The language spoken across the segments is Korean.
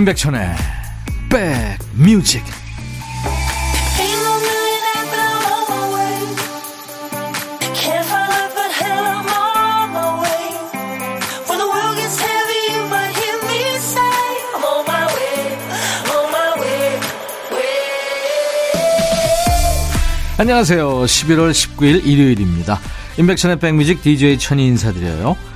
임백천의 백뮤직 안녕하세요. 11월 19일 일요일입니다. 임백천의 백뮤직 DJ 천이 인사드려요.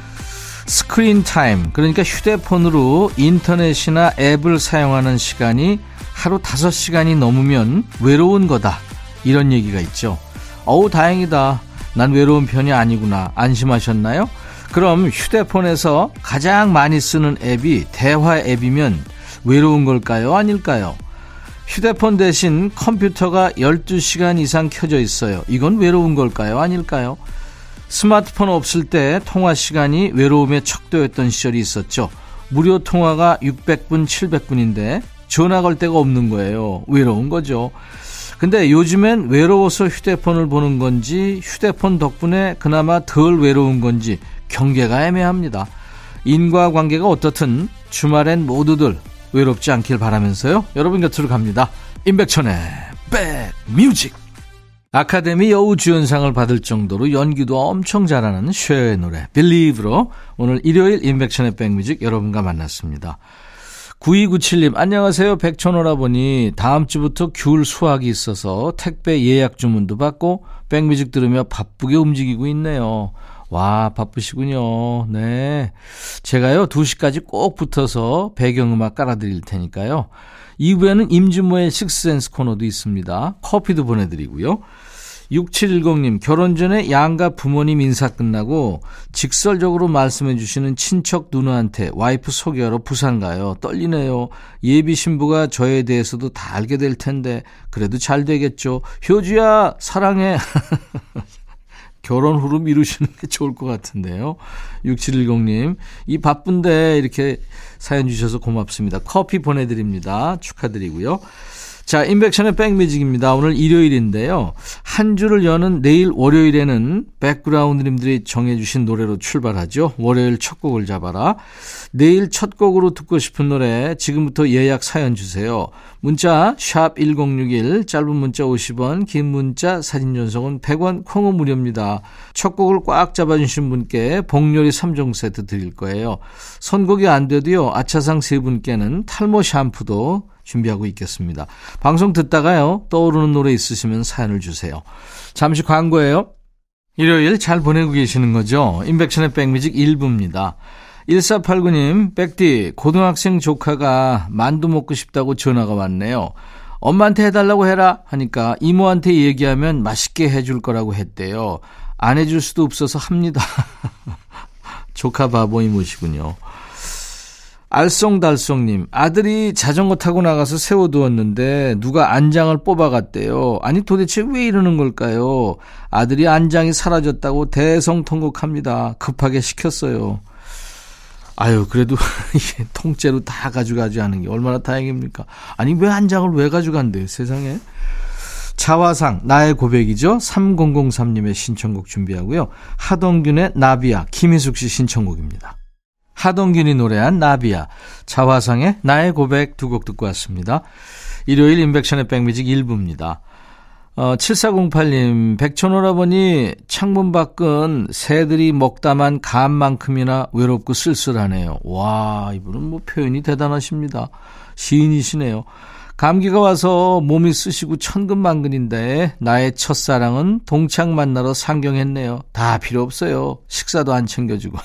스크린 타임, 그러니까 휴대폰으로 인터넷이나 앱을 사용하는 시간이 하루 5시간이 넘으면 외로운 거다. 이런 얘기가 있죠. 어우, 다행이다. 난 외로운 편이 아니구나. 안심하셨나요? 그럼 휴대폰에서 가장 많이 쓰는 앱이 대화 앱이면 외로운 걸까요? 아닐까요? 휴대폰 대신 컴퓨터가 12시간 이상 켜져 있어요. 이건 외로운 걸까요? 아닐까요? 스마트폰 없을 때 통화 시간이 외로움에 척도였던 시절이 있었죠. 무료 통화가 600분, 700분인데 전화 걸 데가 없는 거예요. 외로운 거죠. 근데 요즘엔 외로워서 휴대폰을 보는 건지 휴대폰 덕분에 그나마 덜 외로운 건지 경계가 애매합니다. 인과관계가 어떻든 주말엔 모두들 외롭지 않길 바라면서요. 여러분 곁으로 갑니다. 임백천의 백뮤직 아카데미 여우주연상을 받을 정도로 연기도 엄청 잘하는 쉐어의 노래 Believe로 오늘 일요일 인백천의 백뮤직 여러분과 만났습니다. 9297님 안녕하세요 백천오라보니 다음 주부터 귤 수확이 있어서 택배 예약 주문도 받고 백뮤직 들으며 바쁘게 움직이고 있네요. 와 바쁘시군요. 네 제가요 2시까지 꼭 붙어서 배경음악 깔아드릴 테니까요. 2부에는 임준모의 식스센스 코너도 있습니다. 커피도 보내드리고요. 6710님, 결혼 전에 양가 부모님 인사 끝나고 직설적으로 말씀해 주시는 친척 누나한테 와이프 소개하러 부산 가요. 떨리네요. 예비 신부가 저에 대해서도 다 알게 될 텐데, 그래도 잘 되겠죠. 효주야, 사랑해. 결혼 후로 미루시는 게 좋을 것 같은데요. 6710님, 이 바쁜데 이렇게 사연 주셔서 고맙습니다. 커피 보내드립니다. 축하드리고요. 자, 인백션의 백뮤직입니다. 오늘 일요일인데요. 한 주를 여는 내일 월요일에는 백그라운드님들이 정해주신 노래로 출발하죠. 월요일 첫 곡을 잡아라. 내일 첫 곡으로 듣고 싶은 노래 지금부터 예약 사연 주세요. 문자 1061, 짧은 문자 50원, 긴 문자 사진 전송은 100원, 콩은 무료입니다. 첫 곡을 꽉 잡아주신 분께 복요리 3종 세트 드릴 거예요. 선곡이 안 돼도요. 아차상 세 분께는 탈모 샴푸도 준비하고 있겠습니다. 방송 듣다가요, 떠오르는 노래 있으시면 사연을 주세요. 잠시 광고예요. 일요일 잘 보내고 계시는 거죠? 인백션의 백뮤직 1부입니다. 1489님, 백디, 고등학생 조카가 만두 먹고 싶다고 전화가 왔네요. 엄마한테 해달라고 해라 하니까 이모한테 얘기하면 맛있게 해줄 거라고 했대요. 안 해줄 수도 없어서 합니다. 조카 바보 이모시군요. 알쏭달쏭님, 아들이 자전거 타고 나가서 세워두었는데 누가 안장을 뽑아갔대요. 아니 도대체 왜 이러는 걸까요? 아들이 안장이 사라졌다고 대성통곡합니다. 급하게 시켰어요. 아유, 그래도 이게 통째로 다 가져가지 않은 게 얼마나 다행입니까? 아니, 왜 안장을 왜 가져간대요, 세상에? 자화상, 나의 고백이죠. 3003님의 신청곡 준비하고요. 하동균의 나비야, 김희숙 씨 신청곡입니다. 하동균이 노래한 나비야, 자화상의 나의 고백 두 곡 듣고 왔습니다. 일요일 인백션의 백뮤직 1부입니다. 어, 7408님, 백천오라버니 창문 밖은 새들이 먹다만 감만큼이나 외롭고 쓸쓸하네요. 와, 이분은 뭐 표현이 대단하십니다. 시인이시네요. 감기가 와서 몸이 쓰시고 천근만근인데 나의 첫사랑은 동창 만나러 상경했네요. 다 필요 없어요. 식사도 안 챙겨주고.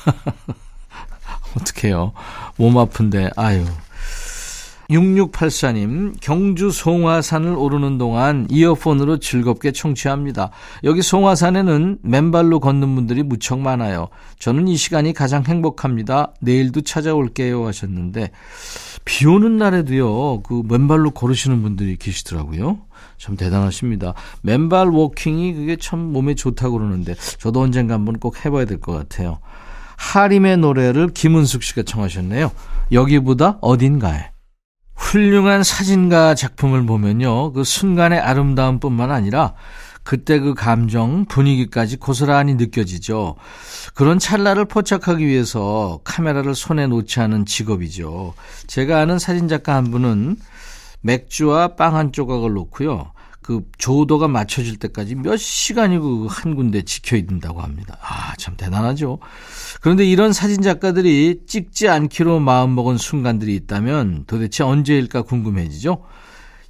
어떡해요. 몸 아픈데, 아유. 6684님, 경주 송화산을 오르는 동안 이어폰으로 즐겁게 청취합니다. 여기 송화산에는 맨발로 걷는 분들이 무척 많아요. 저는 이 시간이 가장 행복합니다. 내일도 찾아올게요 하셨는데, 비 오는 날에도요, 그 맨발로 걸으시는 분들이 계시더라고요. 참 대단하십니다. 맨발 워킹이 그게 참 몸에 좋다고 그러는데, 저도 언젠가 한번 꼭 해봐야 될 것 같아요. 하림의 노래를 김은숙 씨가 청하셨네요. 여기보다 어딘가에. 훌륭한 사진가 작품을 보면요. 그 순간의 아름다움뿐만 아니라 그때 그 감정, 분위기까지 고스란히 느껴지죠. 그런 찰나를 포착하기 위해서 카메라를 손에 놓지 않은 직업이죠. 제가 아는 사진작가 한 분은 맥주와 빵 한 조각을 놓고요. 그 조도가 맞춰질 때까지 몇 시간이 그한 군데 지켜 있는다고 합니다. 아, 참 대단하죠. 그런데 이런 사진 작가들이 찍지 않기로 마음먹은 순간들이 있다면 도대체 언제일까 궁금해지죠?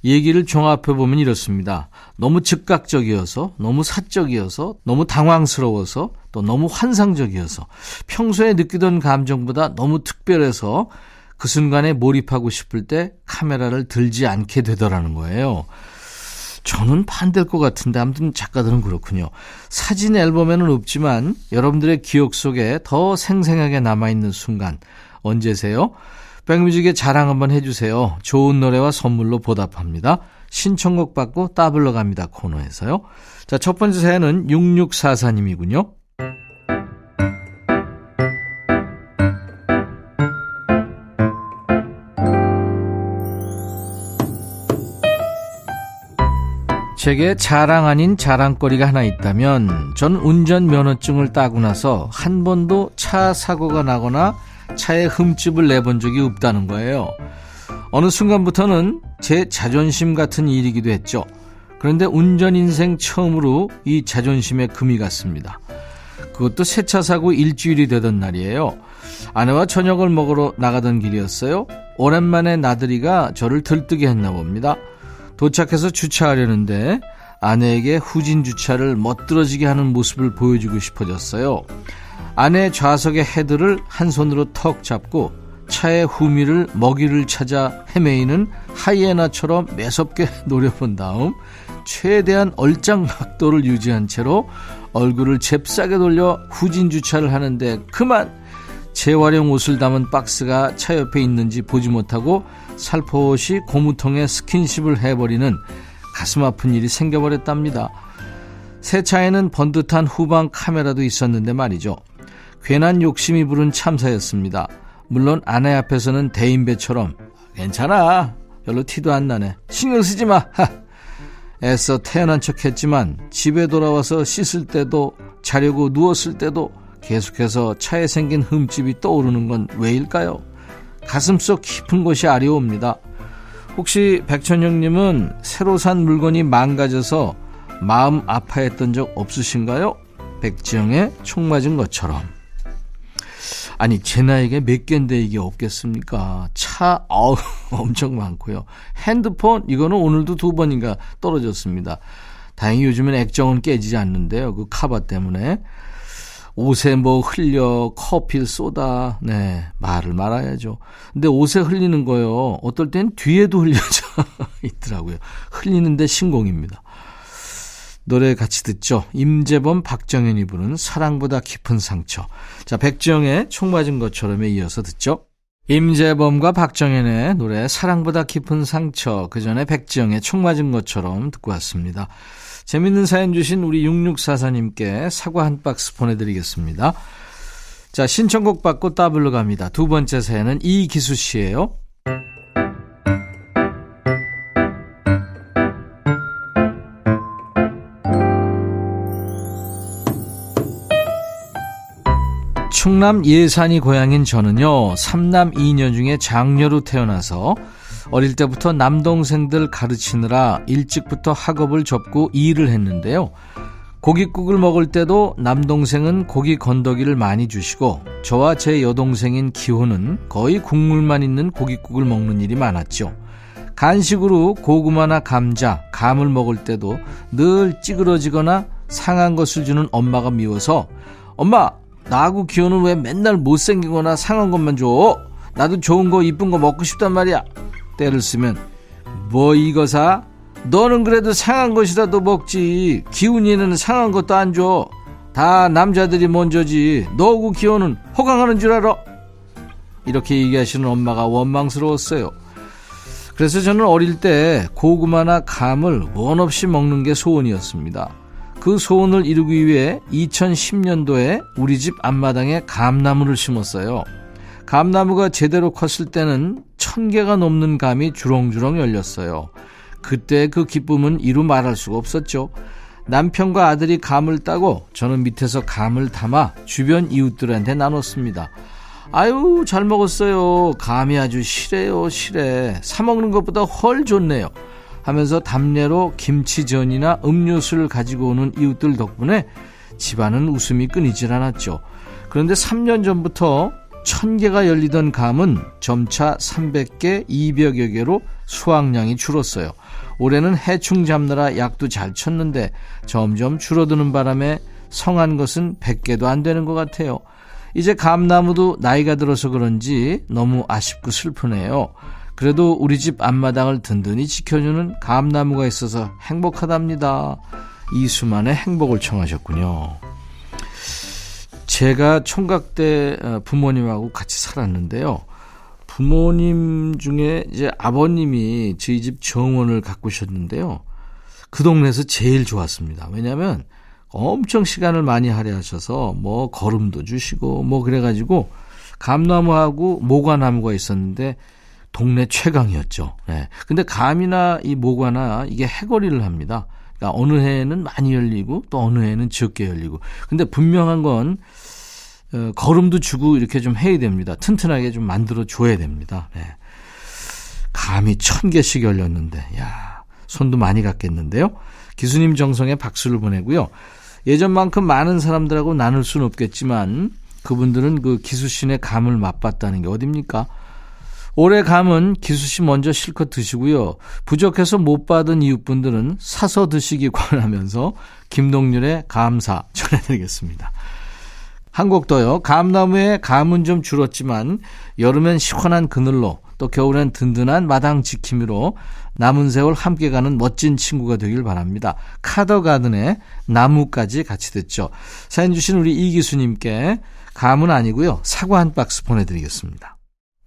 얘기를 종합해 보면 이렇습니다. 너무 즉각적이어서, 너무 사적이어서, 너무 당황스러워서, 또 너무 환상적이어서, 평소에 느끼던 감정보다 너무 특별해서 그 순간에 몰입하고 싶을 때 카메라를 들지 않게 되더라는 거예요. 저는 반대일 것 같은데 아무튼 작가들은 그렇군요. 사진 앨범에는 없지만 여러분들의 기억 속에 더 생생하게 남아있는 순간 언제세요? 백뮤직의 자랑 한번 해주세요. 좋은 노래와 선물로 보답합니다. 신청곡 받고 따블러 갑니다 코너에서요. 자, 첫 번째 사연은 6644님이군요. 제게 자랑 아닌 자랑거리가 하나 있다면 전 운전면허증을 따고 나서 한 번도 차 사고가 나거나 차에 흠집을 내본 적이 없다는 거예요. 어느 순간부터는 제 자존심 같은 일이기도 했죠. 그런데 운전 인생 처음으로 이 자존심에 금이 갔습니다. 그것도 새 차 사고 일주일이 되던 날이에요. 아내와 저녁을 먹으러 나가던 길이었어요. 오랜만에 나들이가 저를 들뜨게 했나 봅니다. 도착해서 주차하려는데 아내에게 후진 주차를 멋들어지게 하는 모습을 보여주고 싶어졌어요. 아내 좌석의 헤드를 한 손으로 턱 잡고 차의 후미를 먹이를 찾아 헤매이는 하이에나처럼 매섭게 노려본 다음 최대한 얼짱 각도를 유지한 채로 얼굴을 잽싸게 돌려 후진 주차를 하는데 그만 재활용 옷을 담은 박스가 차 옆에 있는지 보지 못하고 살포시 고무통에 스킨십을 해버리는 가슴 아픈 일이 생겨버렸답니다. 새 차에는 번듯한 후방 카메라도 있었는데 말이죠. 괜한 욕심이 부른 참사였습니다. 물론 아내 앞에서는 대인배처럼 괜찮아 별로 티도 안 나네 신경 쓰지 마 하. 애써 태어난 척 했지만 집에 돌아와서 씻을 때도 자려고 누웠을 때도 계속해서 차에 생긴 흠집이 떠오르는 건 왜일까요? 가슴속 깊은 곳이 아려옵니다. 혹시 백천영님은 새로 산 물건이 망가져서 마음 아파했던 적 없으신가요? 백지영의 총 맞은 것처럼. 아니 제 나이에 몇 개인데 이게 없겠습니까? 차 어우 엄청 많고요. 핸드폰 이거는 오늘도 두 번인가 떨어졌습니다. 다행히 요즘엔 액정은 깨지지 않는데요. 그 카바 때문에 옷에 뭐 흘려 커피를 쏟아 네 말을 말아야죠. 근데 옷에 흘리는 거요. 어떨 땐 뒤에도 흘려져 있더라고요. 흘리는데 신공입니다. 노래 같이 듣죠. 임재범, 박정현이 부른 사랑보다 깊은 상처. 자, 백지영의 총 맞은 것처럼에 이어서 듣죠. 임재범과 박정현의 노래 사랑보다 깊은 상처. 그 전에 백지영의 총 맞은 것처럼 듣고 왔습니다. 재밌는 사연 주신 우리 6644님께 사과 한 박스 보내드리겠습니다. 자, 신청곡 받고 따블로 갑니다. 두 번째 사연은 이기수 씨예요. 충남 예산이 고향인 저는요, 3남 2녀 중에 장녀로 태어나서 어릴 때부터 남동생들 가르치느라 일찍부터 학업을 접고 일을 했는데요. 고깃국을 먹을 때도 남동생은 고기 건더기를 많이 주시고 저와 제 여동생인 기호는 거의 국물만 있는 고깃국을 먹는 일이 많았죠. 간식으로 고구마나 감자, 감을 먹을 때도 늘 찌그러지거나 상한 것을 주는 엄마가 미워서 엄마 나하고 기호는 왜 맨날 못생기거나 상한 것만 줘? 나도 좋은 거 이쁜 거 먹고 싶단 말이야. 때를 쓰면 뭐 이거 사? 너는 그래도 상한 것이라도 먹지. 기훈이는 상한 것도 안 줘. 다 남자들이 먼저지. 너하고 기호는 호강하는 줄 알아? 이렇게 얘기하시는 엄마가 원망스러웠어요. 그래서 저는 어릴 때 고구마나 감을 원 없이 먹는 게 소원이었습니다. 그 소원을 이루기 위해 2010년도에 우리 집 앞마당에 감나무를 심었어요. 감나무가 제대로 컸을 때는 천 개가 넘는 감이 주렁주렁 열렸어요. 그때 그 기쁨은 이루 말할 수가 없었죠. 남편과 아들이 감을 따고 저는 밑에서 감을 담아 주변 이웃들한테 나눴습니다. 아유, 잘 먹었어요. 감이 아주 실해요, 실해. 사먹는 것보다 훨 좋네요. 하면서 담례로 김치전이나 음료수를 가지고 오는 이웃들 덕분에 집안은 웃음이 끊이질 않았죠. 그런데 3년 전부터 1000개가 열리던 감은 점차 300개, 200여 개로 수확량이 줄었어요. 올해는 해충 잡느라 약도 잘 쳤는데 점점 줄어드는 바람에 성한 것은 100개도 안 되는 것 같아요. 이제 감나무도 나이가 들어서 그런지 너무 아쉽고 슬프네요. 그래도 우리 집 앞마당을 든든히 지켜주는 감나무가 있어서 행복하답니다. 이수만의 행복을 청하셨군요. 제가 총각 때 어, 부모님하고 같이 살았는데요. 부모님 중에 이제 아버님이 저희 집 정원을 가꾸셨는데요. 그 동네에서 제일 좋았습니다. 왜냐하면 엄청 시간을 많이 할애하셔서 뭐 걸음도 주시고 뭐 그래가지고 감나무하고 모과나무가 있었는데 동네 최강이었죠. 네. 근데 감이나 이 모과나 이게 해거리를 합니다. 그러니까 어느 해에는 많이 열리고 또 어느 해에는 적게 열리고. 근데 분명한 건 어, 걸음도 주고 이렇게 좀 해야 됩니다. 튼튼하게 좀 만들어 줘야 됩니다. 네. 감이 천 개씩 열렸는데, 야 손도 많이 갔겠는데요. 기수님 정성에 박수를 보내고요. 예전만큼 많은 사람들하고 나눌 수는 없겠지만 그분들은 그 기수신의 감을 맛봤다는 게 어딥니까? 올해 감은 기수씨 먼저 실컷 드시고요. 부족해서 못 받은 이웃분들은 사서 드시기 권하면서 김동률의 감사 전해드리겠습니다. 한 곡 더요. 감나무의 감은 좀 줄었지만 여름엔 시원한 그늘로 또 겨울엔 든든한 마당 지킴이로 남은 세월 함께 가는 멋진 친구가 되길 바랍니다. 카더가든의 나무까지 같이 듣죠. 사연 주신 우리 이기수님께 감은 아니고요. 사과 한 박스 보내드리겠습니다.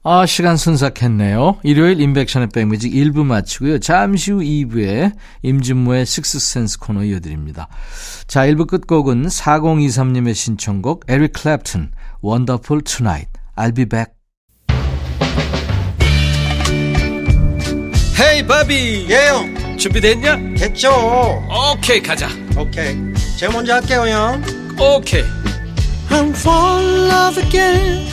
아, 시간 순삭했네요. 일요일 인백션의 백뮤직 1부 마치고요. 잠시 후 2부에 임진모의 식스센스 코너 이어드립니다. 자, 1부 끝곡은 4023님의 신청곡 에릭 클랩튼, Wonderful Tonight, I'll be back. 헤이 바비 예영 준비됐냐? 됐죠 오케이 가자 오케이 제가 먼저 할게요 형 오케이 I'm fall in love again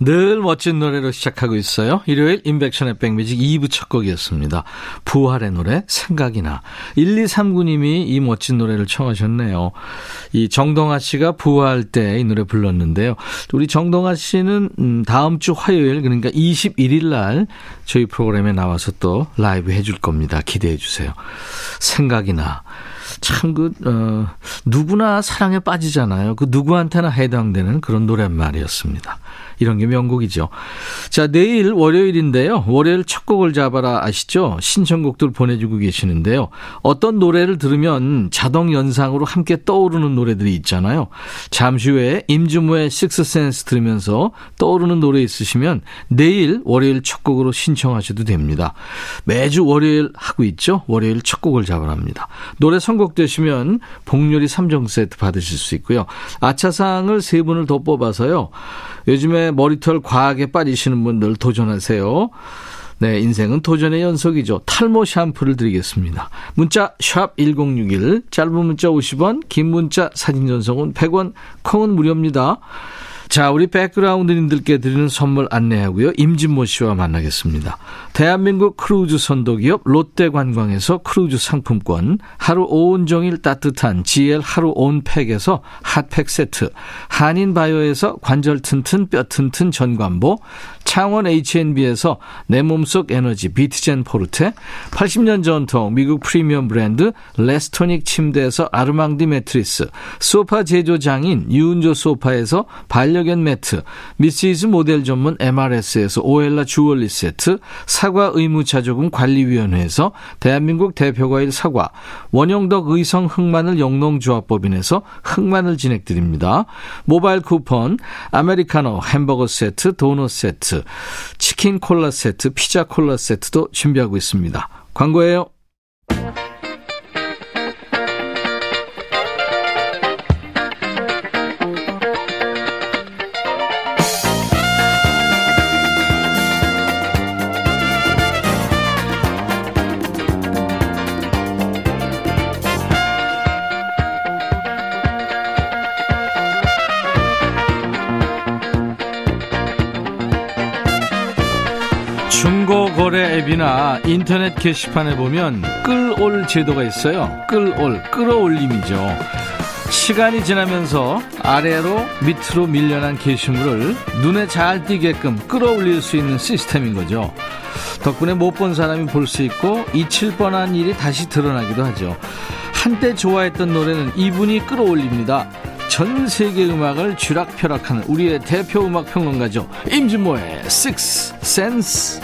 늘 멋진 노래로 시작하고 있어요. 일요일 인백션의 백뮤직 2부 첫 곡이었습니다. 부활의 노래 생각이나 1239님이 이 멋진 노래를 청하셨네요. 이 정동아 씨가 부활 때 이 노래 불렀는데요. 우리 정동아 씨는 음, 다음 주 화요일 그러니까 21일 날 저희 프로그램에 나와서 또 라이브 해줄 겁니다. 기대해 주세요. 생각이나 참, 그, 어, 누구나 사랑에 빠지잖아요. 그 누구한테나 해당되는 그런 노랫말이었습니다. 이런 게 명곡이죠. 자, 내일 월요일인데요. 월요일 첫 곡을 잡아라 아시죠? 신청곡들 보내주고 계시는데요. 어떤 노래를 들으면 자동 연상으로 함께 떠오르는 노래들이 있잖아요. 잠시 후에 임주무의 식스센스 들으면서 떠오르는 노래 있으시면 내일 월요일 첫 곡으로 신청하셔도 됩니다. 매주 월요일 하고 있죠? 월요일 첫 곡을 잡아랍니다. 노래 선곡되시면 복요리 3종 세트 받으실 수 있고요. 아차상을 세 분을 더 뽑아서요. 요즘에 머리털 과하게 빠지시는 분들 도전하세요. 네, 인생은 도전의 연속이죠. 탈모 샴푸를 드리겠습니다. 문자 1061, 짧은 문자 50원, 긴 문자 사진 전송은 100원, 콩은 무료입니다. 자, 우리 백그라운드님들께 드리는 선물 안내하고요. 임진모 씨와 만나겠습니다. 대한민국 크루즈 선도기업 롯데관광에서 크루즈 상품권, 하루 온종일 따뜻한 GL 하루 온팩에서 핫팩 세트, 한인바이오에서 관절 튼튼 뼈 튼튼 전관보, 창원 H&B에서 내 몸속 에너지 비트젠 포르테, 80년 전통 미국 프리미엄 브랜드 레스토닉 침대에서 아르망디 매트리스, 소파 제조 장인 유운조 소파에서 반려 반려견 매트, 미시즈 모델 전문 MRS에서 오엘라 주얼리 세트, 사과 의무자조금 관리위원회에서 대한민국 대표과일 사과, 원형덕 의성 흑마늘 영농조합법인에서 흑마늘 진액 드립니다. 모바일 쿠폰, 아메리카노 햄버거 세트, 도넛 세트, 치킨 콜라 세트, 피자 콜라 세트도 준비하고 있습니다. 광고예요. 앱이나 인터넷 게시판에 보면 끌올 제도가 있어요. 끌올, 끌어올림이죠. 시간이 지나면서 아래로 밑으로 밀려난 게시물을 눈에 잘 띄게끔 끌어올릴 수 있는 시스템인 거죠. 덕분에 못 본 사람이 볼 수 있고 잊힐 뻔한 일이 다시 드러나기도 하죠. 한때 좋아했던 노래는 이분이 끌어올립니다. 전 세계 음악을 쥐락펴락하는 우리의 대표 음악 평론가죠. 임진모의 Six Sense.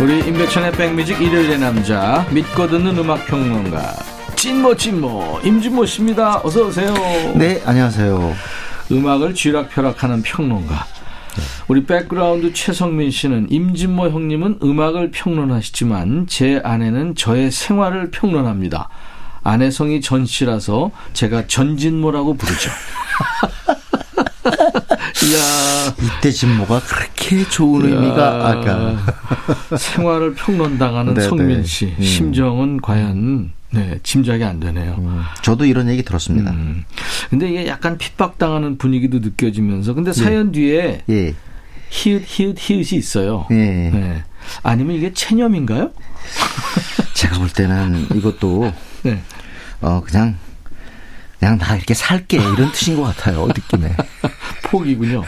우리 임백천의 백뮤직 일요일의 남자 믿고 듣는 음악 평론가 찐모 찐모 임진모 씨입니다. 어서 오세요. 네, 안녕하세요. 음악을 쥐락펴락하는 평론가. 우리 백그라운드 최성민 씨는 임진모 형님은 음악을 평론하시지만 제 아내는 저의 생활을 평론합니다. 아내 성이 전 씨라서 제가 전진모라고 부르죠. 이야. 이때 진모가 그렇게 좋은 의미가 아까 생활을 평론당하는 네, 성민 네. 씨 음. 심정은 과연 네, 짐작이 안 되네요. 음, 저도 이런 얘기 들었습니다. 음. 근데 이게 약간 핍박당하는 분위기도 느껴지면서 근데 사연 뒤에 예, 히읗 히읗 히읗이 있어요. 예. 네. 아니면 이게 체념인가요? 제가 볼 때는 이것도 네. 어 그냥 그냥 나 이렇게 살게 이런 뜻인 것 같아요 느낌에. 폭이군요.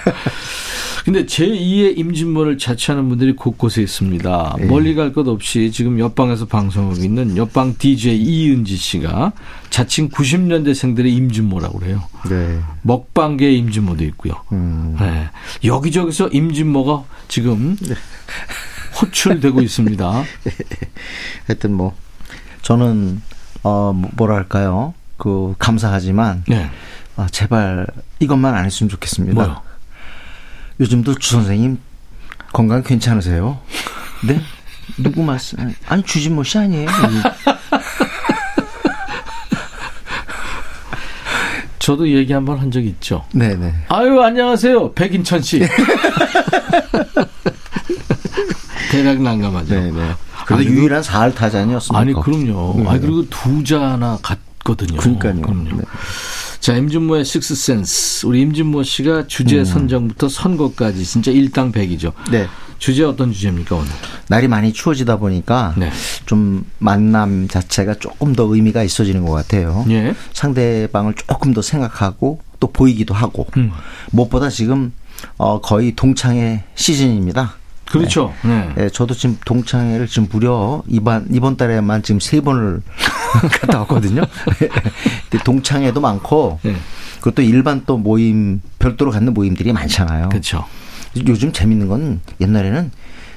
근데 제2의 임진모를 자처하는 분들이 곳곳에 있습니다. 예. 멀리 갈 것 없이 지금 옆방에서 방송하고 있는 옆방 DJ 이은지 씨가 자칭 90년대생들의 임진모라고 그래요. 네. 먹방계의 임진모도 있고요. 음, 네. 여기저기서 임진모가 지금 호출되고 있습니다. 하여튼 뭐 저는 어 뭐랄까요 그 감사하지만 네. 아, 제발 이것만 안 했으면 좋겠습니다. 뭐요? 요즘도 주 선생님 건강 괜찮으세요? 네? 누구 말씀? 아니 주진모 씨 아니에요? 저도 얘기 한 번 한 적 있죠. 네네. 아유 안녕하세요 백인천 씨. 대략 난감하죠. 네네. 그래도 아니, 유일한 사할 타잔이었습니까? 아니 그럼요. 네. 아니 그리고 두 자나 같 거든요. 그러니까요. 그럼요. 네. 자 임진모의 식스센스. 우리 임진모 씨가 주제 음. 선정부터 선거까지 진짜 일당백이죠. 네. 주제 어떤 주제입니까 오늘? 날이 많이 추워지다 보니까 네. 좀 만남 자체가 조금 더 의미가 있어지는 것 같아요. 예. 상대방을 조금 더 생각하고 또 보이기도 하고 음. 무엇보다 지금 어 거의 동창회 시즌입니다. 그렇죠. 네. 예, 저도 지금 동창회를 지금 무려 이번 이번 달에만 지금 세 번을 갔다 왔거든요. 근데 동창회도 많고 네. 그것도 일반 또 모임 별도로 갖는 모임들이 많잖아요. 그렇죠. 요즘 재밌는 건 옛날에는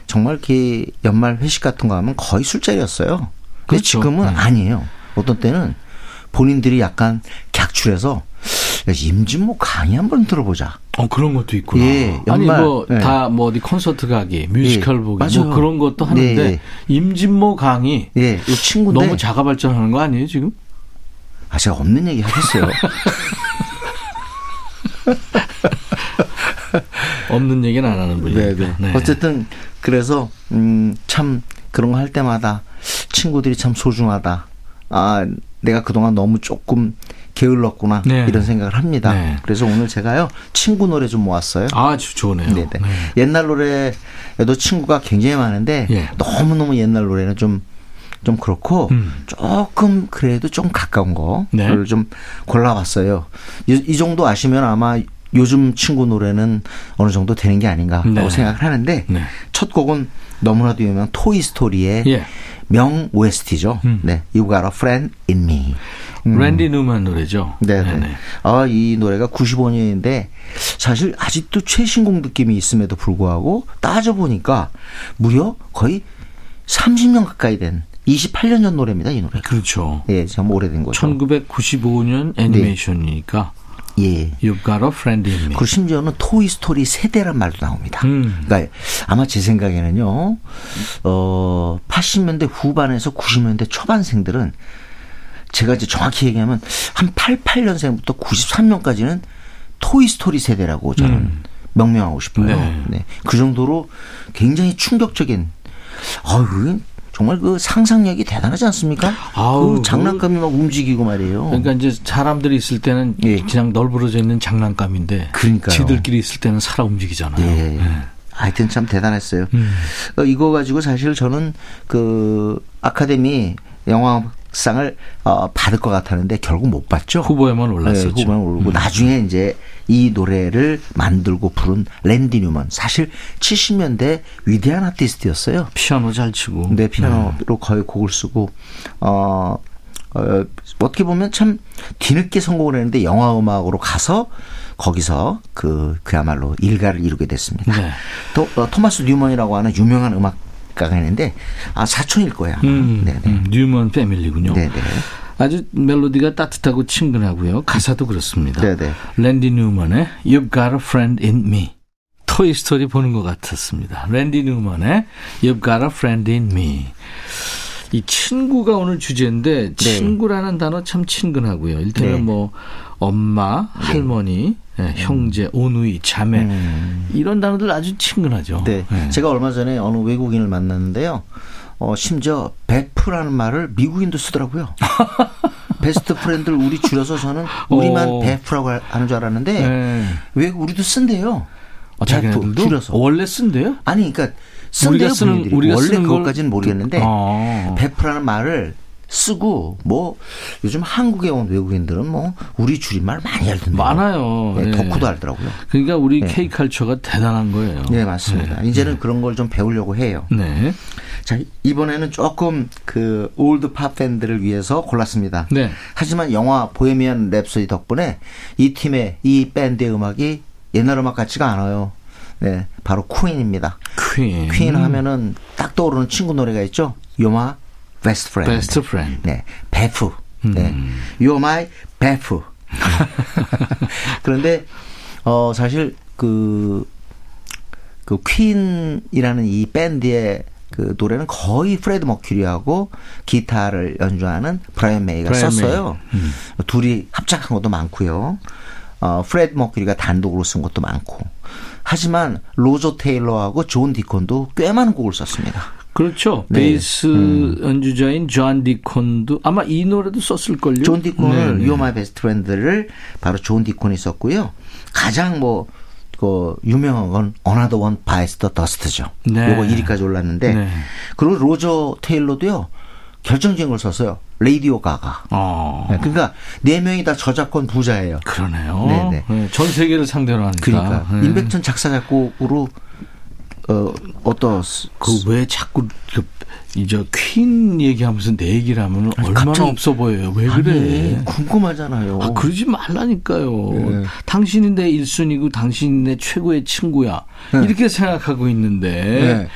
정말 이렇게 연말 회식 같은 거 하면 거의 술자리였어요. 근데 그렇죠. 지금은 네. 아니에요. 어떤 때는 본인들이 약간 객출해서 야, 임진모 강의 한번 들어보자. 어 그런 것도 있구나. 예, 아니 연말, 뭐 네. 다뭐 어디 콘서트 가기, 뮤지컬 예, 보기, 맞아요. 뭐 그런 것도 하는데 네, 예. 임진모 강의 예, 이 친구인데 너무 자가 발전하는 거 아니에요 지금? 아 제가 없는 얘기 하겠어요. 없는 얘기는 안 하는 분이니까. 네, 네. 어쨌든 그래서 음, 참 그런 거 할 때마다 친구들이 참 소중하다. 아 내가 그동안 너무 조금 게을렀구나 네. 이런 생각을 합니다. 네. 그래서 오늘 제가요 친구 노래 좀 모았어요. 아주 좋네요. 네네. 네. 옛날 노래에도 친구가 굉장히 많은데 예. 너무 너무 옛날 노래는 좀좀 그렇고 음. 조금 그래도 좀 가까운 거를 네. 좀 골라봤어요. 이, 이 정도 아시면 아마 요즘 친구 노래는 어느 정도 되는 게 아닌가라고 네. 생각을 하는데 네. 첫 곡은 너무나도 유명한 토이 스토리의 예. 명 OST죠. 네, You Got a Friend in Me. 랜디 누만 노래죠. 네, 네. 아, 이 노래가 95년인데 사실 아직도 최신곡 느낌이 있음에도 불구하고 따져 보니까 무려 거의 30년 가까이 된 28년 전 노래입니다, 이 노래. 그렇죠. 예, 참 오래된 거죠. 1995년 애니메이션이니까 예. You've got a friend in me. 그리고 심지어는 토이 스토리 세대란 말도 나옵니다. 음. 그러니까 아마 제 생각에는요, 어, 80년대 후반에서 90년대 초반생들은 제가 이제 정확히 얘기하면 한 88년생부터 93년까지는 토이 스토리 세대라고 저는 명명하고 싶어요. 네. 네. 그 정도로 굉장히 충격적인, 아유, 정말 그 상상력이 대단하지 않습니까? 아우, 그 장난감이 막 움직이고 말이에요. 그러니까 이제 사람들이 있을 때는 예. 그냥 널브러져 있는 장난감인데 그러니까요. 지들끼리 있을 때는 살아 움직이잖아요. 예. 하여튼 참 대단했어요. 어, 이거 가지고 사실 저는 그 아카데미 영화 상을 어, 받을 것 같았는데 결국 못 받죠. 후보에만 올랐었죠. 네, 후보에 오르고 나중에 이제 이 노래를 만들고 부른 랜디 뉴먼 사실 70년대 위대한 아티스트였어요. 피아노 잘 치고. 네, 피아노로 거의 곡을 쓰고 어, 어 어떻게 보면 참 뒤늦게 성공을 했는데 영화 음악으로 가서 거기서 그 그야말로 일가를 이루게 됐습니다. 네. 또 어, 토마스 뉴먼이라고 하는 유명한 음악 가가 있는데 아 사촌일 거야. 음, 네네. 음, 뉴먼 패밀리군요. 네네. 아주 멜로디가 따뜻하고 친근하고요. 가사도 그렇습니다. 네네. 랜디 뉴먼의 You've Got a Friend in Me. 토이 스토리 보는 것 같았습니다. 랜디 뉴먼의 You've Got a Friend in Me. 이 친구가 오늘 주제인데 친구라는 단어 참 친근하고요. 일테면 네. 뭐 엄마, 할머니, 예, 형제, 오누이, 자매 음. 이런 단어들 아주 친근하죠. 네. 예. 제가 얼마 전에 어느 외국인을 만났는데요. 어, 심지어 베프라는 말을 미국인도 쓰더라고요. best friend를 우리 줄여서 저는 우리만 오. 베프라고 하는 줄 알았는데 네. 왜 우리도 쓴대요. 어, 자기네들도 줄여서. 원래 쓴대요? 아니, 그러니까 쓴대요 우리가 쓰는-. 우리가 원래 쓰는 걸- 그것까지는 모르겠는데 어. 베프라는 말을 쓰고 뭐 요즘 한국에 온 외국인들은 뭐 우리 줄임말 많이 알던데 많아요. 네, 예. 덕후도 알더라고요. 그러니까 우리 네. K 칼처가 대단한 거예요. 네 맞습니다. 이제는 그런 걸 좀 배우려고 해요. 네. 자 이번에는 조금 그 old pop 팬들을 위해서 골랐습니다. 네. 하지만 영화 보헤미안 랩소디 덕분에 이 팀의 이 밴드의 음악이 옛날 음악 같지가 않아요. 네, 바로 퀸입니다. 퀸. 퀸 하면은 딱 떠오르는 친구 노래가 있죠. You're my best friend. best friend. 네, 베프. 네, 음. You're my 베프. 그런데 어 사실 그 그 퀸이라는 이 밴드의 그 노래는 거의 프레드 머큐리하고 기타를 연주하는 브라이언 메이가 브라이언 썼어요. 메이. 음. 둘이 합작한 것도 많고요. 어, 프레드 머큐리가 단독으로 쓴 것도 많고. 하지만 로저 테일러하고 존 디콘도 꽤 많은 곡을 썼습니다. 그렇죠. 네. 베이스 연주자인 존 디콘도 아마 이 노래도 썼을걸요. 존 디콘을 네, 네. You're My Best Friend를 바로 존 디콘이 썼고요. 가장 뭐, 그, 유명한 건 Another One Bites the Dust죠. 네. 요거 1위까지 올랐는데, 네. 그리고 로저 테일러도요, 결정적인 걸 썼어요. 레이디오 가가. 어. 네, 그러니까, 네 명이 다 저작권 부자예요. 그러네요. 네네. 네, 전 세계를 상대로 하니까. 그러니까, 네. 임백천 작사, 작곡으로, 어, 어떤, 그왜 자꾸 그 이제 퀸 얘기하면서 내 얘기를 하면 얼마나 갑자기- 없어 보여요. 왜 아니, 그래? 궁금하잖아요. 아, 그러지 말라니까요. 네. 당신이 내 1순위고 당신이 내 최고의 친구야. 네. 이렇게 생각하고 있는데 네.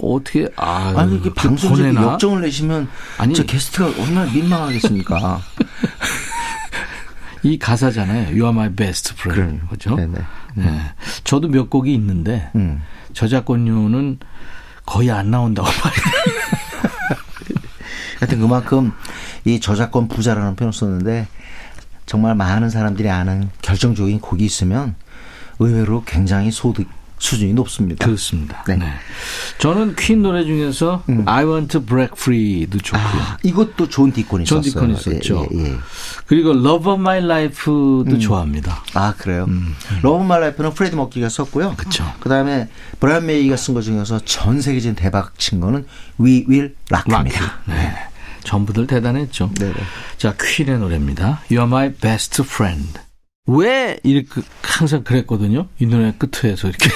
어떻게 아 아니 이게 방송국에 보내나? 역정을 내시면 아니. 저 게스트가 얼마나 민망하겠습니까? 이 가사잖아요. You are my best friend. 그럼. 그죠? 네네. 네. 저도 몇 곡이 있는데 음. 저작권료는 거의 안 나온다고 봐요. 하여튼 그만큼 이 저작권 부자라는 표현을 썼는데 정말 많은 사람들이 아는 결정적인 곡이 있으면 의외로 굉장히 소득 수준이 높습니다. 그렇습니다. 네. 음. 네. 저는 퀸 노래 중에서 I Want to Break Free도 좋고요. 아, 이것도 존 디콘이 존 썼어요. 디콘이 썼죠. 예, 예, 예. 그리고 Love of My Life도 좋아합니다. 아 그래요. Love of My Life는 프레드 머큐리가 썼고요. 음. 그쵸. 그다음에 브라이언 메이가 쓴것 중에서 전 세계적인 대박 친 거는 We Will Rock입니다. 네. 전부들 대단했죠. 네네. 자, 퀸의 노래입니다. You're My Best Friend. 왜 이렇게 항상 그랬거든요. 이 노래 끝에서 이렇게.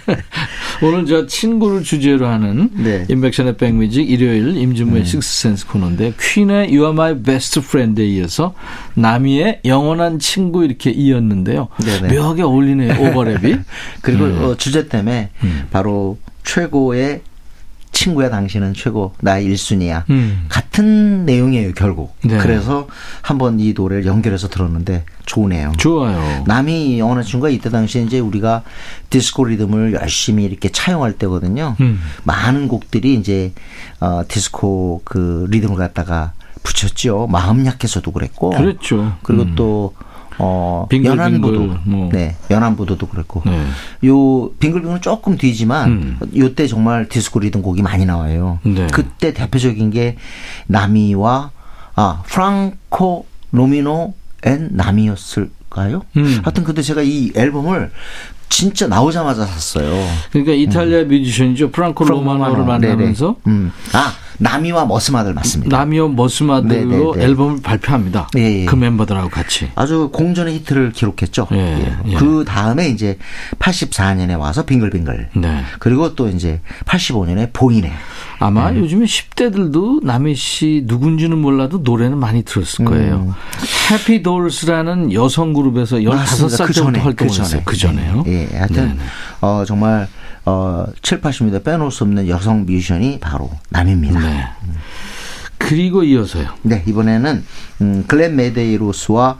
오늘 저 친구를 주제로 하는 네. 인백션의 백뮤직 일요일 임진무의 식스센스 코너인데 퀸의 You Are My Best Friend에 이어서 나미의 영원한 친구 이렇게 이었는데요. 네네. 묘하게 어울리네요. 오버랩이. 그리고 음. 어, 주제 때문에 바로 최고의 친구야 당신은 최고 나의 1순위야 음. 같은 내용이에요 결국 네. 그래서 한번 이 노래를 연결해서 들었는데 좋으네요 좋아요. 남이 영원한 친구가 이때 당시에 이제 우리가 디스코 리듬을 열심히 이렇게 차용할 때거든요 음. 많은 곡들이 이제 어, 디스코 그 리듬을 갖다가 붙였죠 마음 약해서도 그랬고 그랬죠. 그리고 음. 또 어, 빙글빙글, 연안부도, 뭐. 네, 연안부도도 그랬고, 네. 요 빙글빙글은 조금 뒤지만, 음. 요때 정말 디스코 리듬 곡이 많이 나와요. 네. 그때 대표적인 게 나미와 아 프랑코 로마노 and 나미였을까요? 음. 하여튼 근데 제가 이 앨범을 진짜 나오자마자 샀어요. 그러니까 이탈리아 뮤지션이죠. 프랑코 로마노를 만나면서. 음. 아 나미와 머슴아들 맞습니다. 나미와 머슴아들로 네네네. 앨범을 발표합니다. 예, 예. 그 멤버들하고 같이. 아주 공전의 히트를 기록했죠. 예, 예. 그 다음에 이제 84년에 와서 빙글빙글. 네. 그리고 또 이제 85년에 보이네. 아마 네. 요즘에 10대들도 나미 씨 누군지는 몰라도 노래는 많이 들었을 거예요. 음. Happy Dolls라는 여성 그룹에서 15살 맞습니다. 그 때부터 전에, 활동했어요. 그 전에요. 예, 예. 하여튼 네네. 어 정말 어 7, 80년대 빼놓을 수 없는 여성 뮤지션이 바로 나미입니다. 네. 네. 그리고 이어서요. 이번에는 음, 글렌 메데이로스와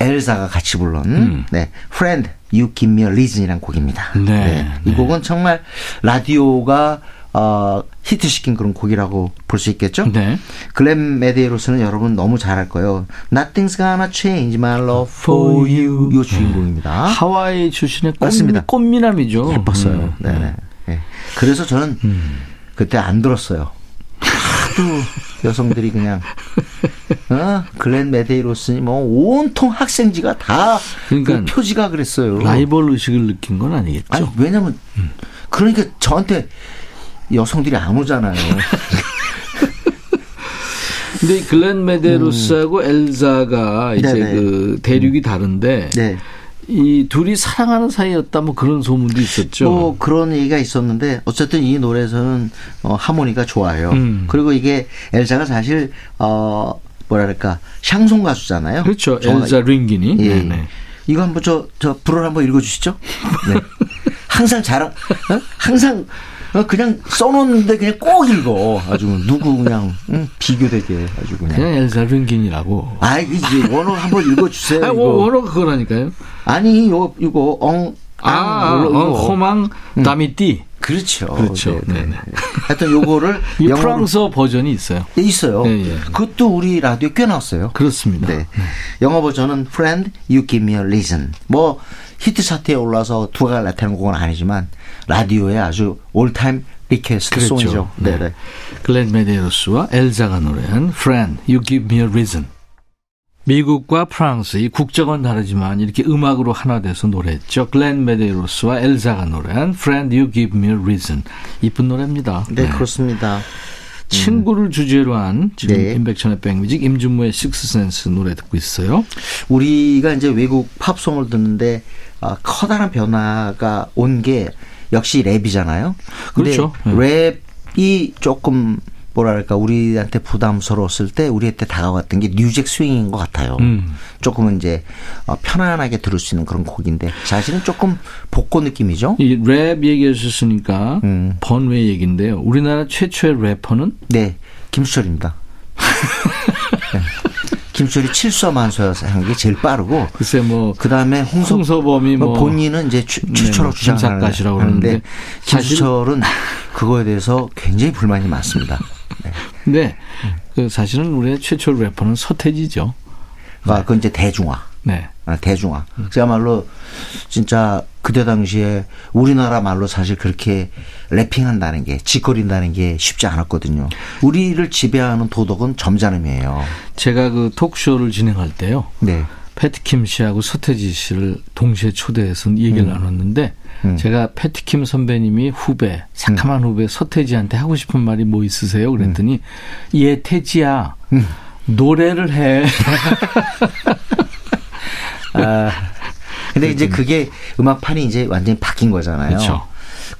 엘사가 같이 불른 네, Friend You Give Me a Reason이라는 곡입니다. 음. 네, 이 네. 곡은 정말 라디오가 어, 히트시킨 그런 곡이라고 볼 수 있겠죠? 네. 글렌 메데이로스는 여러분 너무 잘알 거예요. Nothing's gonna change my love for you. 이 주인공입니다. 하와이 출신의 꽃, 맞습니다. 꽃미남이죠. 예뻤어요. 음. 네네. 예. 그래서 저는 그때 안 들었어요. 하도 여성들이 그냥 어? 글렌 메데이로스니 뭐 온통 학생지가 다그 그러니까 표지가 그랬어요. 라이벌 의식을 느낀 건 아니겠죠. 아니 왜냐면 그러니까 저한테 여성들이 안 오잖아요. 근데 이 글렌 메데로스하고 엘자가 이제 음. 네네. 그 대륙이 다른데 네. 이 둘이 사랑하는 사이였다 뭐 그런 소문도 있었죠. 뭐 그런 얘기가 있었는데 어쨌든 이 노래에서는 어, 하모니가 좋아요. 음. 그리고 이게 엘자가 사실 어 뭐랄까 샹송 가수잖아요. 그렇죠. 엘자 링기니. 예. 네네. 이거 한번 저, 저, 불을 한번 읽어주시죠. 네. 항상 자랑, 어? 항상, 어, 그냥 써놓는데 그냥 꼭 읽어. 아주 누구 그냥, 응? 비교되게 아주 그냥. 그냥 링기니라고. 아, 이제 원어 한번 읽어주세요. 아. 뭐 원어 그거라니까요. 아니, 요, 이거, 엉, 아, 앙, 어. 호망 다미띠. 그렇죠. 그렇죠. 네, 네. 네네. 하여튼 요거를 이 영어로 프랑스어 버전이 있어요. 네, 있어요. 예, 예. 그것도 우리 라디오 꽤 나왔어요. 그렇습니다. 네. 영어 버전은 Friend, You Give Me a Reason. 뭐 히트 차트에 올라서 두각 나타난 곡은 아니지만 라디오에 아주 all-time request 그랬죠. song이죠. 네. 네, 네. 글렌 메데로스와 엘자가 노래한 Friend, You Give Me a Reason. 미국과 프랑스 이 국적은 다르지만 이렇게 음악으로 하나 돼서 노래했죠. 글렌 메데로스와 엘자가 노래한 Friend, You Give Me a Reason. 이쁜 노래입니다. 네, 그렇습니다. 친구를 주제로 한 지금 네. 임백천의 백뮤직 임진모의 식스센스 노래 듣고 있어요. 우리가 이제 외국 팝송을 듣는데 아, 커다란 변화가 온 게 역시 랩이잖아요. 근데 그렇죠. 랩이 조금 뭐랄까 우리한테 부담스러웠을 때 우리한테 다가왔던 게 New Jack Swing인 것 같아요. 음. 조금은 이제 어, 편안하게 들을 수 있는 그런 곡인데 사실은 조금 복고 느낌이죠. 이 랩 얘기하셨으니까 음. 번외 얘기인데요. 우리나라 최초의 래퍼는 네, 김수철입니다. 네. 김수철이 칠수만소에서 한 게 제일 빠르고 글쎄 뭐 그 다음에 홍서, 홍서범이 뭐 본인은 이제 최, 네, 최초라고 뭐 주장하는데 김삿갓이라고 그러는데 김수철은 그거에 대해서 굉장히 불만이 많습니다. 네. 네. 그 사실은 우리의 최초 래퍼는 서태지죠. 그러니까 그건 이제 대중화. 네. 아, 대중화. 그야말로 진짜 그때 당시에 우리나라 말로 사실 그렇게 래핑한다는 게 짓거린다는 게 쉽지 않았거든요. 우리를 지배하는 도덕은 점잖음이에요. 제가 그 톡쇼를 진행할 때요. 네. 패티킴 씨하고 서태지 씨를 동시에 초대해서 얘기를 나눴는데 음. 제가 패티킴 선배님이 후배, 새카만 후배 서태지한테 하고 싶은 말이 뭐 있으세요? 그랬더니 얘 태지야 노래를 해. 아, 근데 이제 그게 음악판이 이제 완전히 바뀐 거잖아요. 그렇죠.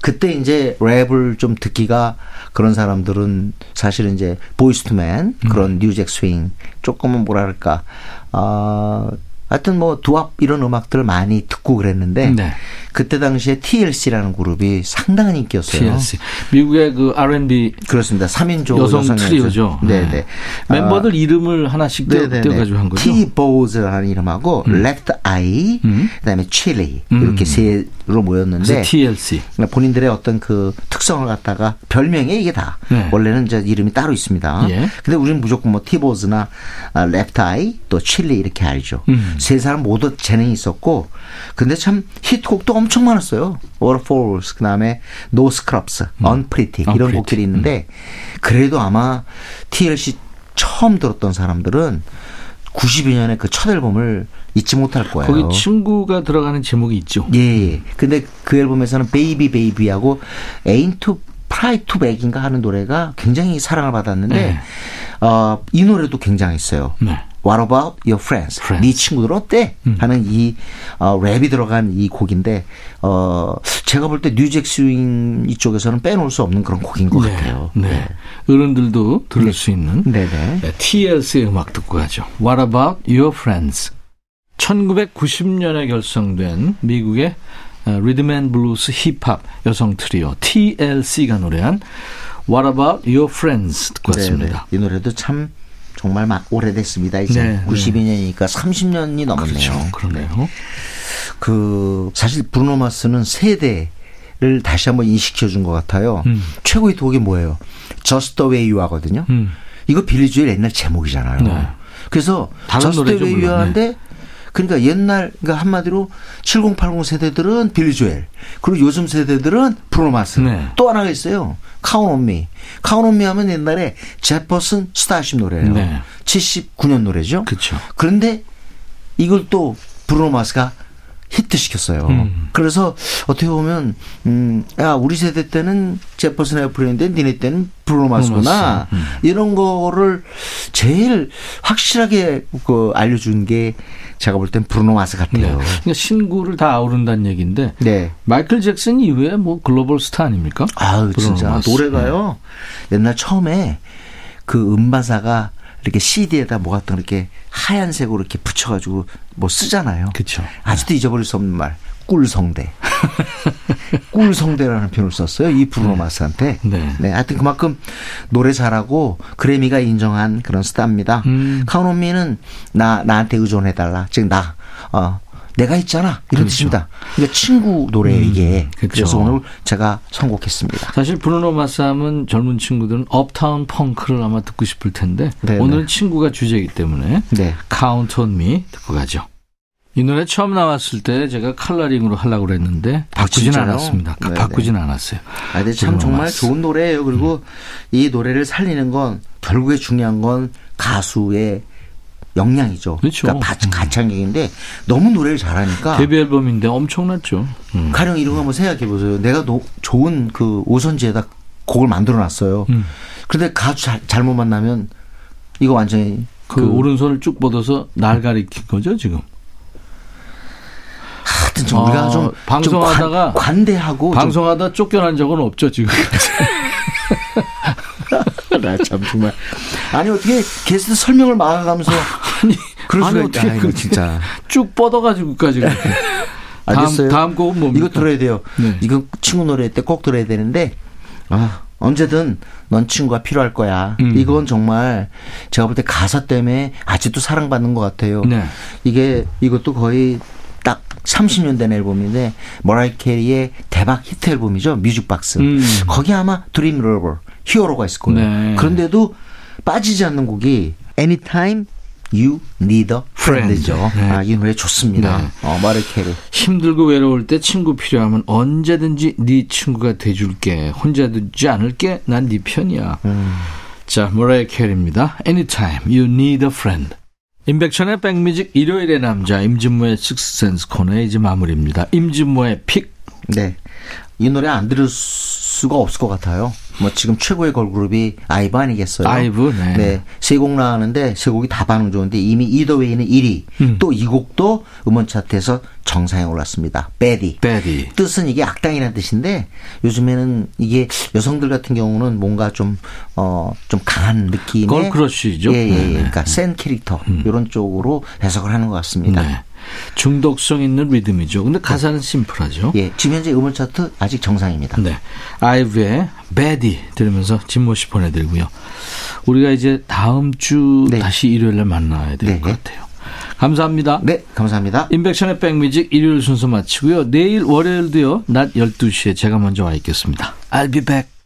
그때 이제 랩을 좀 듣기가 그런 사람들은 사실은 이제 Boyz II Men 음. 그런 New Jack Swing 조금은 뭐랄까 아 하여튼 뭐 doo-wop 이런 음악들을 많이 듣고 그랬는데 네. 그때 당시에 TLC라는 그룹이 상당한 인기였어요. TLC. 미국의 그 R&B 그렇습니다. 3인조 여성 여성 트리오죠. 네, 네. 네. 멤버들 이름을 하나씩 떼- 네네네. 떼어 가지고 한 거죠. T 보즈라는 이름하고 Left Eye, 음. 그다음에 Chili 음. 이렇게 세로 모였는데 TLC. 그러니까 본인들의 어떤 그 특성을 갖다가 별명에 이게 다 네. 원래는 이제 이름이 따로 있습니다. 예. 근데 우리는 무조건 뭐 티보즈나 아, 랩트 아이 또 칠리 이렇게 알죠. 음. 세 사람 모두 재능이 있었고 근데 참 히트곡도 엄청 많았어요. Waterfalls 그다음에 No Scrubs, Unpretty 이런 Unpretty. 곡들이 있는데 그래도 아마 TLC 처음 들었던 사람들은 92년에 그 첫 앨범을 잊지 못할 거예요. 거기 친구가 들어가는 제목이 있죠. 예, 예. 근데 그 앨범에서는 Baby Baby하고 Ain't 2 Proud 2 Beg인가 하는 노래가 굉장히 사랑을 받았는데 네. 어, 이 노래도 굉장했어요. 네. What about your friends? Friends. 네 친구들 어때? 음. 하는 이 어, 랩이 들어간 이 곡인데 어, 제가 볼 때 New Jack Swing 이쪽에서는 빼놓을 수 없는 그런 곡인 것 같아요. 네. 어른들도 들을 수 있는 네네. 네, TLC의 음악 듣고 가죠. What about your friends? 1990년에 결성된 미국의 어, 리듬 앤 블루스 힙합 여성 트리오 TLC가 노래한 What about your friends 듣고 왔습니다. 네네. 이 노래도 참 정말 막 오래됐습니다. 이제 네, 92년이니까 30년이 넘었네요. 그렇죠. 그러네요. 그 사실 브루노 마스는 세대를 다시 한번 인식해 준 것 같아요. 음. 최고의 곡이 뭐예요? Just the way you are거든요. 음. 이거 빌리 주엘 옛날 제목이잖아요. 네. 그래서 Just the way you 물론. are인데 그러니까 옛날 그러니까 한마디로 7080 세대들은 빌리 주엘 그리고 요즘 세대들은 브루노 마스 네. 또 하나가 있어요. Count On Me. Count On Me 하면 옛날에 제퍼슨 스타쉽 노래예요. 네. 79년 노래죠. 그렇죠. 그런데 이걸 또 브루노 마스가 히트시켰어요. 음. 그래서 어떻게 보면 음, 야 우리 세대 때는 제퍼슨 에어플레인인데 니네 때는 브루노 마스구나. 브루노 마스. 음. 이런 거를 제일 확실하게 그 알려준 게 제가 볼 땐 브루노 마스 네. 같아요. 그러니까 신구를 다 아우른다는 얘기인데 네. 마이클 잭슨 이후에 뭐 글로벌 스타 아닙니까? 아유 브루노 진짜 마스. 노래가요. 옛날 처음에 그 음반사가 이렇게 CD에다 뭐 같은 거 이렇게 하얀색으로 이렇게 붙여가지고 뭐 쓰잖아요. 그렇죠. 아직도 잊어버릴 수 없는 말. 꿀성대. 꿀성대라는 표현을 썼어요. 이 브루노 마스한테. 네. 하여튼 그만큼 노래 잘하고 그래미가 인정한 그런 스타입니다. 음. Count On Me는 나, 나한테 의존해달라. 즉, 나, 어, 내가 있잖아. 이런 그렇죠. 뜻입니다. 그러니까 친구 이게. 음, 그렇죠. 그래서 오늘 제가 선곡했습니다. 사실 브루노 마스 하면 젊은 친구들은 업타운 펑크를 아마 듣고 싶을 텐데 네, 오늘은 네. 친구가 주제이기 때문에 네. Count on Me 듣고 가죠. 이 노래 처음 나왔을 때 제가 칼라링으로 하려고 그랬는데 바꾸진 진짜요? 않았습니다. 네네. 바꾸진 않았어요. 아, 근데 참 정말 마스. 좋은 노래예요. 그리고 이 노래를 살리는 건 결국에 중요한 건 가수의 역량이죠. 그렇죠. 러니까 음. 가창력인데 너무 노래를 잘하니까 데뷔 앨범인데 엄청났죠. 음. 가령 이런 거 한번 생각해 보세요. 내가 노, 좋은 그 오선지에다 곡을 만들어 놨어요. 음. 그런데 가수 잘, 잘못 만나면 이거 완전히 그, 오른손을 쭉 뻗어서 날 가리킨 거죠 지금. 하여튼 좀 우리가 아, 좀, 좀 방송하다가 관, 관대하고 방송하다 쫓겨난 적은 없죠 지금. 나 참 정말 아니 어떻게 게스트 설명을 막아가면서 아니, 그럴 아니 수가 어떻게 있다 이거 그렇게 진짜 쭉 뻗어가지고까지 그렇게. 다음 알겠어요. 다음 곡은 뭡니까? 이거 들어야 돼요. 네. 이거 친구 노래 때 꼭 들어야 되는데 아 언제든 넌 친구가 필요할 거야. 음. 이건 정말 제가 볼 때 가사 때문에 아직도 사랑받는 것 같아요. 네. 이게 이것도 거의 딱 30년 된 앨범인데 머라이어 캐리의 대박 히트 앨범이죠. Music Box. 음. 거기 아마 Dreamlover Hero가 있을 거예요. 네. 그런데도 빠지지 않는 곡이 Anytime You Need a Friend죠. Friend. 네. 아, 이 노래 좋습니다. 네. 어, 머라이어 캐리. 힘들고 외로울 때 친구 필요하면 언제든지 네 친구가 돼줄게. 혼자 두지 않을게. 난 네 편이야. 음. 자, 머라이어 캐리입니다. Anytime you need a friend. 임백천의 백뮤직 일요일의 남자 임진모의 식스센스 코너의 이제 마무리입니다. 임진모의 pick. 네. 이 노래 안 들을 수가 없을 것 같아요. 뭐 지금 최고의 걸그룹이 아이브 아니겠어요? 아이브, 네. 세곡 나왔는데 세 곡이 다 반응 좋은데 이미 Either Way는 1위. 음. 또 이 곡도 음원 차트에서 정상에 올랐습니다. Baddie. Baddie. 뜻은 이게 악당이라는 뜻인데 요즘에는 이게 여성들 같은 경우는 뭔가 좀 어, 좀 강한 느낌의 girl crush죠. 예, 예, 예. 네, 네. 그러니까 센 캐릭터 이런 쪽으로 해석을 하는 것 같습니다. 네. 중독성 있는 리듬이죠. 근데 가사는 심플하죠. 예, 지금 현재 음원 차트 아직 정상입니다. 네. 아이브의 베디 들으면서 진모 씨 보내드리고요. 우리가 이제 다음 주 네. 다시 일요일에 만나야 될 네. 것 같아요. 감사합니다. 네, 감사합니다. 인백션의 백뮤직 일요일 순서 마치고요. 내일 월요일도요. 낮 12시에 제가 먼저 와 있겠습니다. I'll be back.